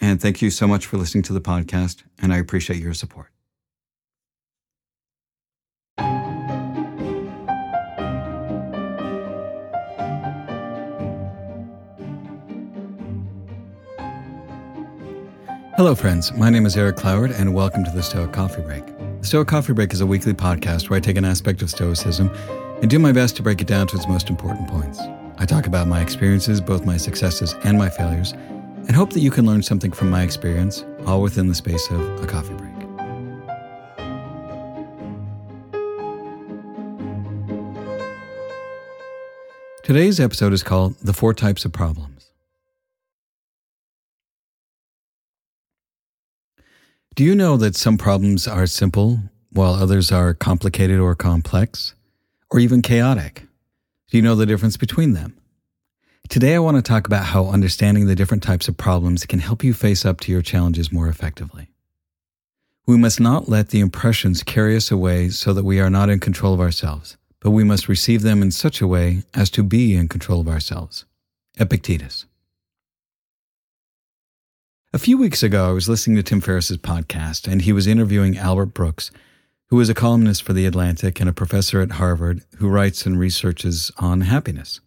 and thank you so much for listening to the podcast, and I appreciate your support. Hello, friends. My name is Eric Cloward, and welcome to the Stoic Coffee Break. The Stoic Coffee Break is a weekly podcast where I take an aspect of Stoicism and do my best to break it down to its most important points. I talk about my experiences, both my successes and my failures and hope that you can learn something from my experience, all within the space of a coffee break. Today's episode is called The Four Types of Problems. Do you know that some problems are simple while others are complicated or complex, or even chaotic? Do you know the difference between them? Today, I want to talk about how understanding the different types of problems can help you face up to your challenges more effectively. We must not let the impressions carry us away so that we are not in control of ourselves, but we must receive them in such a way as to be in control of ourselves. Epictetus. A few weeks ago, I was listening to Tim Ferriss's podcast, and he was interviewing Albert Brooks, who is a columnist for The Atlantic and a professor at Harvard who writes and researches on happiness.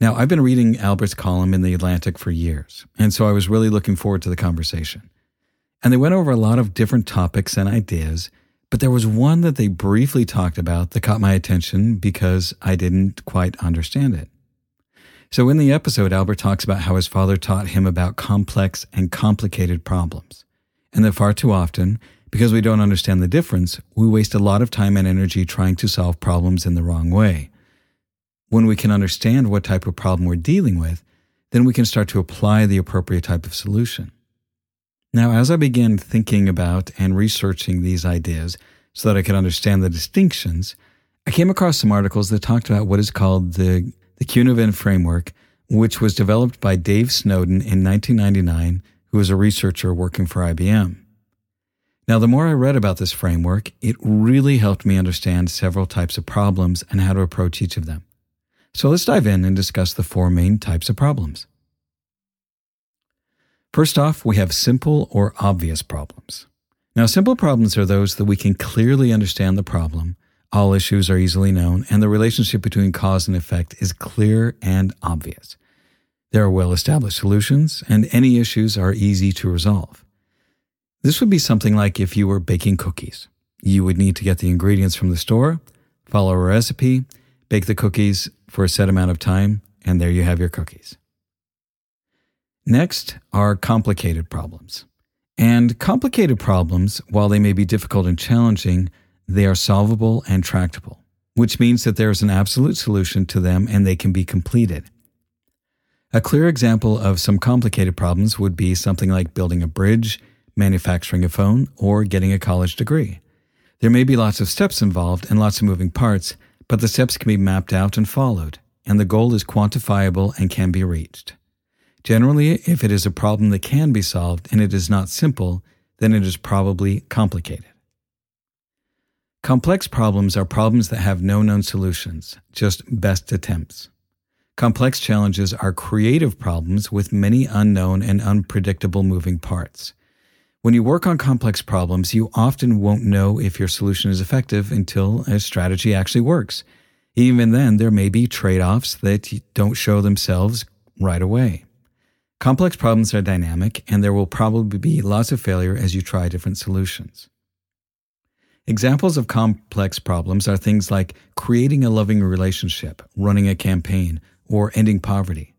Now, I've been reading Albert's column in The Atlantic for years, and so I was really looking forward to the conversation. And they went over a lot of different topics and ideas, but there was one that they briefly talked about that caught my attention because I didn't quite understand it. So, in the episode, Albert talks about how his father taught him about complex and complicated problems, and that far too often, because we don't understand the difference, we waste a lot of time and energy trying to solve problems in the wrong way when we can understand what type of problem we're dealing with, then we can start to apply the appropriate type of solution. Now, as I began thinking about and researching these ideas so that I could understand the distinctions, I came across some articles that talked about what is called the, the framework, which was developed by Dave Snowden in 1999, who was a researcher working for IBM. Now, the more I read about this framework, it really helped me understand several types of problems and how to approach each of them. So let's dive in and discuss the four main types of problems. First off, we have simple or obvious problems. Now, simple problems are those that we can clearly understand the problem, all issues are easily known, and the relationship between cause and effect is clear and obvious. There are well established solutions, and any issues are easy to resolve. This would be something like if you were baking cookies. You would need to get the ingredients from the store, follow a recipe, bake the cookies for a set amount of time, and there you have your cookies. Next are complicated problems. And complicated problems, while they may be difficult and challenging, they are solvable and tractable, which means that there is an absolute solution to them and they can be completed. A clear example of some complicated problems would be something like building a bridge, manufacturing a phone, or getting a college degree. There may be lots of steps involved and lots of moving parts, but the steps can be mapped out and followed, and the goal is quantifiable and can be reached. Generally, if it is a problem that can be solved and it is not simple, then it is probably complicated. Complex problems are problems that have no known solutions, just best attempts. Complex challenges are creative problems with many unknown and unpredictable moving parts. When you work on complex problems, you often won't know if your solution is effective until a strategy actually works. Even then, there may be trade offs that don't show themselves right away. Complex problems are dynamic, and there will probably be lots of failure as you try different solutions. Examples of complex problems are things like creating a loving relationship, running a campaign, or ending poverty.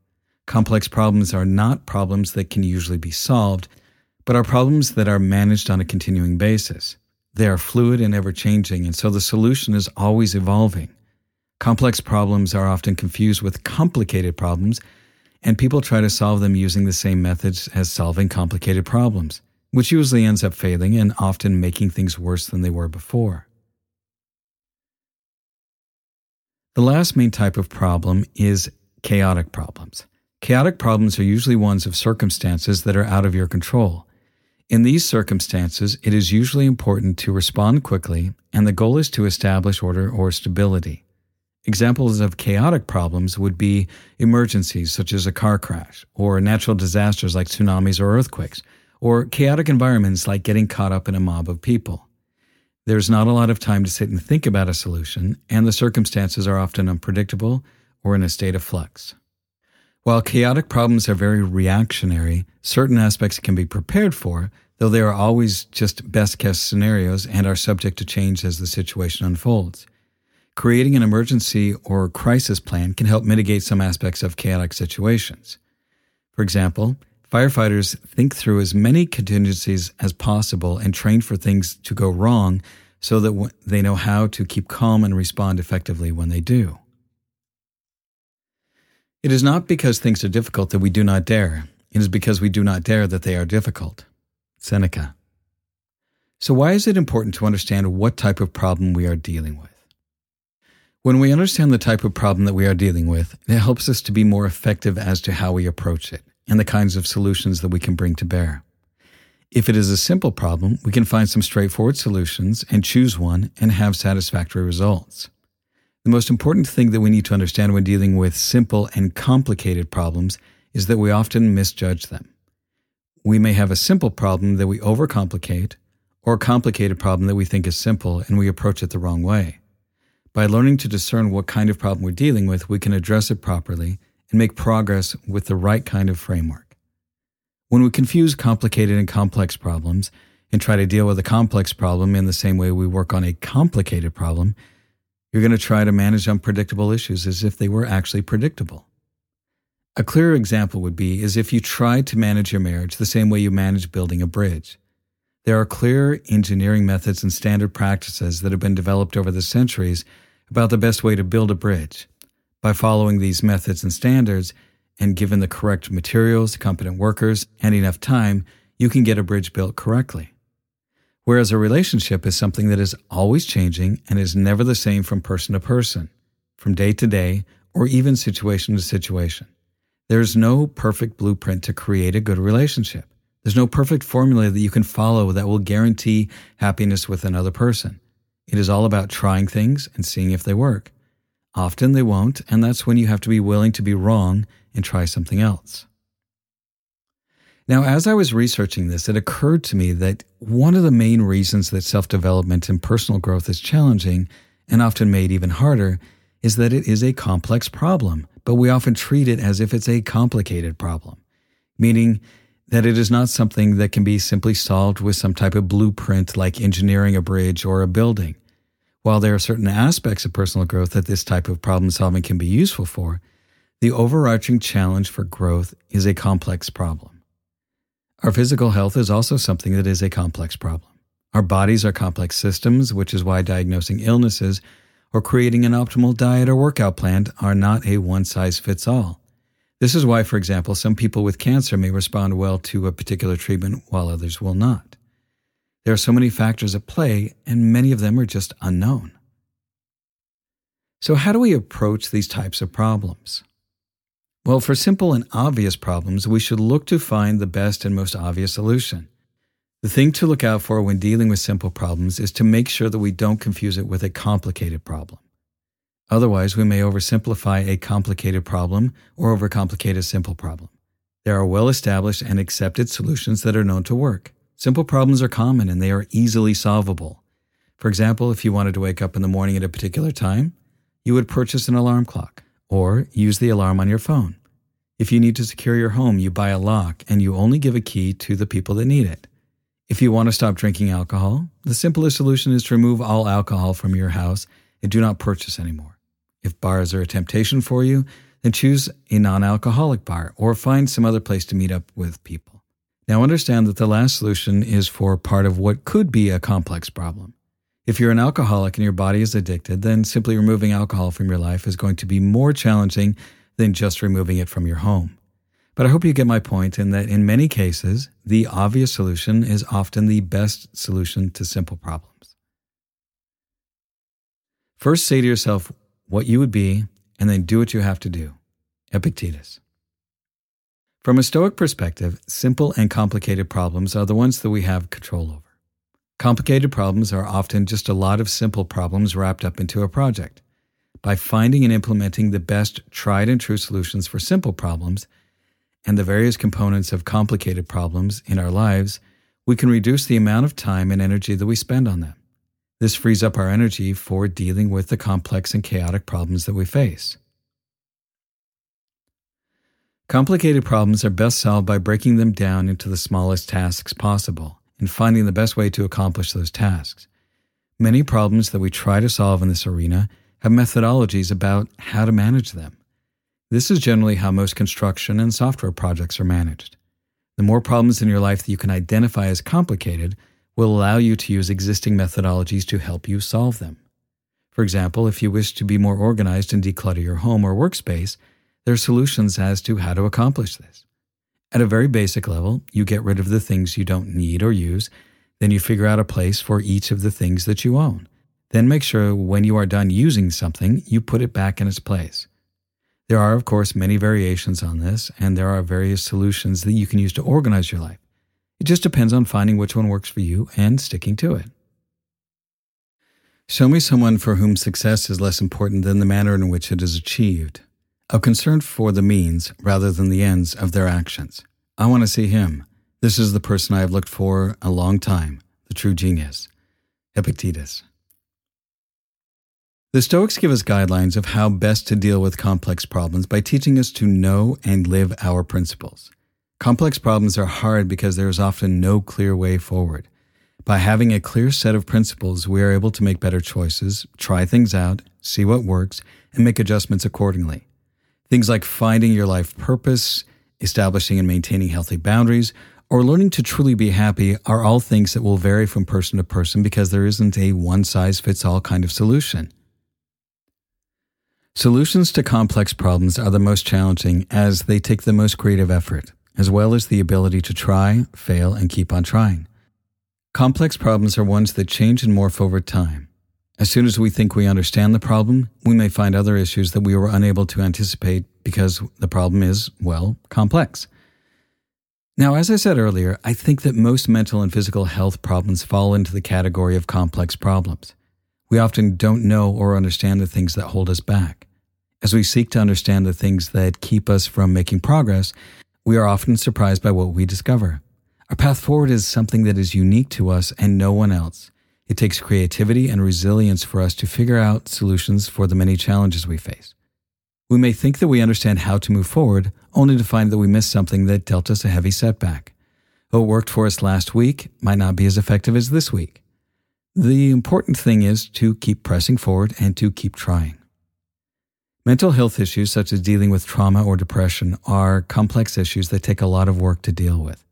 Complex problems are not problems that can usually be solved, but are problems that are managed on a continuing basis. They are fluid and ever changing, and so the solution is always evolving. Complex problems are often confused with complicated problems and people try to solve them using the same methods as solving complicated problems, which usually ends up failing and often making things worse than they were before. The last main type of problem is chaotic problems. Chaotic problems are usually ones of circumstances that are out of your control. In these circumstances, it is usually important to respond quickly, and the goal is to establish order or stability. Examples of chaotic problems would be emergencies such as a car crash, or natural disasters like tsunamis or earthquakes, or chaotic environments like getting caught up in a mob of people. There's not a lot of time to sit and think about a solution, and the circumstances are often unpredictable or in a state of flux. While chaotic problems are very reactionary, certain aspects can be prepared for, though they are always just best case scenarios and are subject to change as the situation unfolds. Creating an emergency or crisis plan can help mitigate some aspects of chaotic situations. For example, firefighters think through as many contingencies as possible and train for things to go wrong so that they know how to keep calm and respond effectively when they do. It is not because things are difficult that we do not dare. It is because we do not dare that they are difficult. Seneca. So, why is it important to understand what type of problem we are dealing with? When we understand the type of problem that we are dealing with, it helps us to be more effective as to how we approach it and the kinds of solutions that we can bring to bear. If it is a simple problem, we can find some straightforward solutions and choose one and have satisfactory results. The most important thing that we need to understand when dealing with simple and complicated problems is that we often misjudge them. We may have a simple problem that we overcomplicate, or a complicated problem that we think is simple and we approach it the wrong way. By learning to discern what kind of problem we're dealing with, we can address it properly and make progress with the right kind of framework. When we confuse complicated and complex problems and try to deal with a complex problem in the same way we work on a complicated problem, you're going to try to manage unpredictable issues as if they were actually predictable. A clear example would be is if you tried to manage your marriage the same way you manage building a bridge. There are clear engineering methods and standard practices that have been developed over the centuries about the best way to build a bridge. By following these methods and standards, and given the correct materials, competent workers, and enough time, you can get a bridge built correctly. Whereas a relationship is something that is always changing and is never the same from person to person, from day to day, or even situation to situation. There is no perfect blueprint to create a good relationship. There's no perfect formula that you can follow that will guarantee happiness with another person. It is all about trying things and seeing if they work. Often they won't, and that's when you have to be willing to be wrong and try something else. Now, as I was researching this, it occurred to me that one of the main reasons that self development and personal growth is challenging and often made even harder is that it is a complex problem, but we often treat it as if it's a complicated problem, meaning that it is not something that can be simply solved with some type of blueprint like engineering a bridge or a building. While there are certain aspects of personal growth that this type of problem solving can be useful for, the overarching challenge for growth is a complex problem. Our physical health is also something that is a complex problem. Our bodies are complex systems, which is why diagnosing illnesses or creating an optimal diet or workout plan are not a one size fits all. This is why, for example, some people with cancer may respond well to a particular treatment while others will not. There are so many factors at play, and many of them are just unknown. So, how do we approach these types of problems? Well, for simple and obvious problems, we should look to find the best and most obvious solution. The thing to look out for when dealing with simple problems is to make sure that we don't confuse it with a complicated problem. Otherwise, we may oversimplify a complicated problem or overcomplicate a simple problem. There are well established and accepted solutions that are known to work. Simple problems are common and they are easily solvable. For example, if you wanted to wake up in the morning at a particular time, you would purchase an alarm clock or use the alarm on your phone. If you need to secure your home, you buy a lock and you only give a key to the people that need it. If you want to stop drinking alcohol, the simplest solution is to remove all alcohol from your house and do not purchase anymore. If bars are a temptation for you, then choose a non alcoholic bar or find some other place to meet up with people. Now, understand that the last solution is for part of what could be a complex problem. If you're an alcoholic and your body is addicted, then simply removing alcohol from your life is going to be more challenging than just removing it from your home. But I hope you get my point in that in many cases, the obvious solution is often the best solution to simple problems. First, say to yourself what you would be, and then do what you have to do. Epictetus. From a Stoic perspective, simple and complicated problems are the ones that we have control over. Complicated problems are often just a lot of simple problems wrapped up into a project. By finding and implementing the best tried and true solutions for simple problems and the various components of complicated problems in our lives, we can reduce the amount of time and energy that we spend on them. This frees up our energy for dealing with the complex and chaotic problems that we face. Complicated problems are best solved by breaking them down into the smallest tasks possible and finding the best way to accomplish those tasks. Many problems that we try to solve in this arena have methodologies about how to manage them. This is generally how most construction and software projects are managed. The more problems in your life that you can identify as complicated will allow you to use existing methodologies to help you solve them. For example, if you wish to be more organized and declutter your home or workspace, there are solutions as to how to accomplish this. At a very basic level, you get rid of the things you don't need or use, then you figure out a place for each of the things that you own. Then make sure when you are done using something, you put it back in its place. There are, of course, many variations on this, and there are various solutions that you can use to organize your life. It just depends on finding which one works for you and sticking to it. Show me someone for whom success is less important than the manner in which it is achieved, a concern for the means rather than the ends of their actions. I want to see him. This is the person I have looked for a long time, the true genius. Epictetus. The Stoics give us guidelines of how best to deal with complex problems by teaching us to know and live our principles. Complex problems are hard because there is often no clear way forward. By having a clear set of principles, we are able to make better choices, try things out, see what works, and make adjustments accordingly. Things like finding your life purpose, establishing and maintaining healthy boundaries, or learning to truly be happy are all things that will vary from person to person because there isn't a one size fits all kind of solution. Solutions to complex problems are the most challenging as they take the most creative effort, as well as the ability to try, fail, and keep on trying. Complex problems are ones that change and morph over time. As soon as we think we understand the problem, we may find other issues that we were unable to anticipate because the problem is, well, complex. Now, as I said earlier, I think that most mental and physical health problems fall into the category of complex problems. We often don't know or understand the things that hold us back. As we seek to understand the things that keep us from making progress, we are often surprised by what we discover. Our path forward is something that is unique to us and no one else. It takes creativity and resilience for us to figure out solutions for the many challenges we face. We may think that we understand how to move forward, only to find that we missed something that dealt us a heavy setback. What worked for us last week might not be as effective as this week. The important thing is to keep pressing forward and to keep trying. Mental health issues such as dealing with trauma or depression are complex issues that take a lot of work to deal with.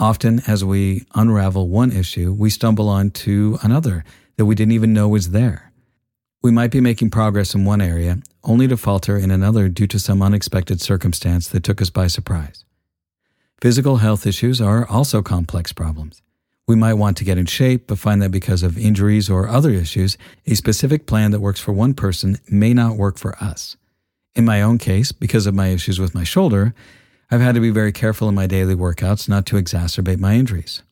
Often, as we unravel one issue, we stumble onto another that we didn't even know was there. We might be making progress in one area, only to falter in another due to some unexpected circumstance that took us by surprise. Physical health issues are also complex problems. We might want to get in shape, but find that because of injuries or other issues, a specific plan that works for one person may not work for us. In my own case, because of my issues with my shoulder, I've had to be very careful in my daily workouts not to exacerbate my injuries.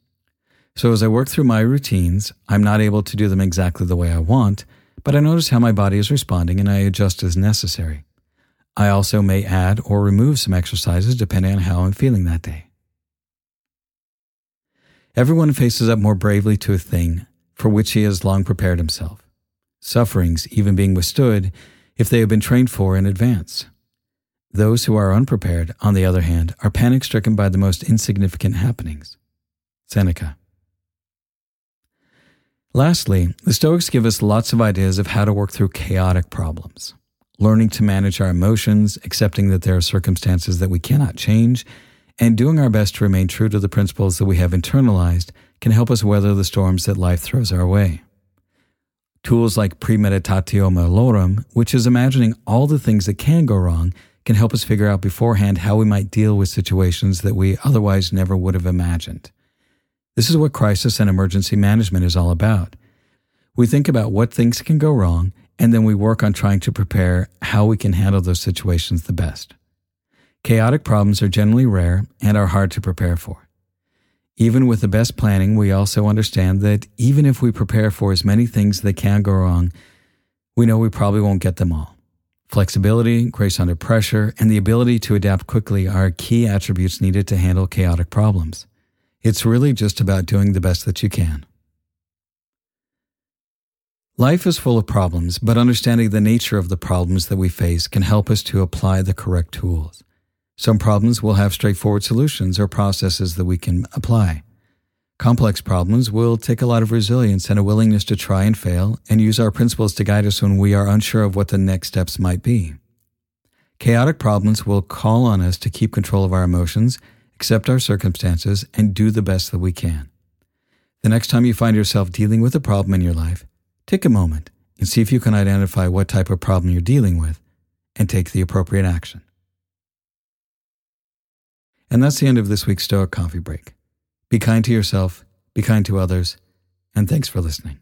So as I work through my routines, I'm not able to do them exactly the way I want, but I notice how my body is responding and I adjust as necessary. I also may add or remove some exercises depending on how I'm feeling that day. Everyone faces up more bravely to a thing for which he has long prepared himself, sufferings even being withstood if they have been trained for in advance. Those who are unprepared, on the other hand, are panic stricken by the most insignificant happenings. Seneca. Lastly, the Stoics give us lots of ideas of how to work through chaotic problems. Learning to manage our emotions, accepting that there are circumstances that we cannot change, and doing our best to remain true to the principles that we have internalized can help us weather the storms that life throws our way. Tools like premeditatio malorum, which is imagining all the things that can go wrong, can help us figure out beforehand how we might deal with situations that we otherwise never would have imagined. This is what crisis and emergency management is all about. We think about what things can go wrong, and then we work on trying to prepare how we can handle those situations the best. Chaotic problems are generally rare and are hard to prepare for. Even with the best planning, we also understand that even if we prepare for as many things that can go wrong, we know we probably won't get them all. Flexibility, grace under pressure, and the ability to adapt quickly are key attributes needed to handle chaotic problems. It's really just about doing the best that you can. Life is full of problems, but understanding the nature of the problems that we face can help us to apply the correct tools. Some problems will have straightforward solutions or processes that we can apply. Complex problems will take a lot of resilience and a willingness to try and fail and use our principles to guide us when we are unsure of what the next steps might be. Chaotic problems will call on us to keep control of our emotions, accept our circumstances, and do the best that we can. The next time you find yourself dealing with a problem in your life, take a moment and see if you can identify what type of problem you're dealing with and take the appropriate action. And that's the end of this week's Stoic Coffee Break. Be kind to yourself, be kind to others, and thanks for listening.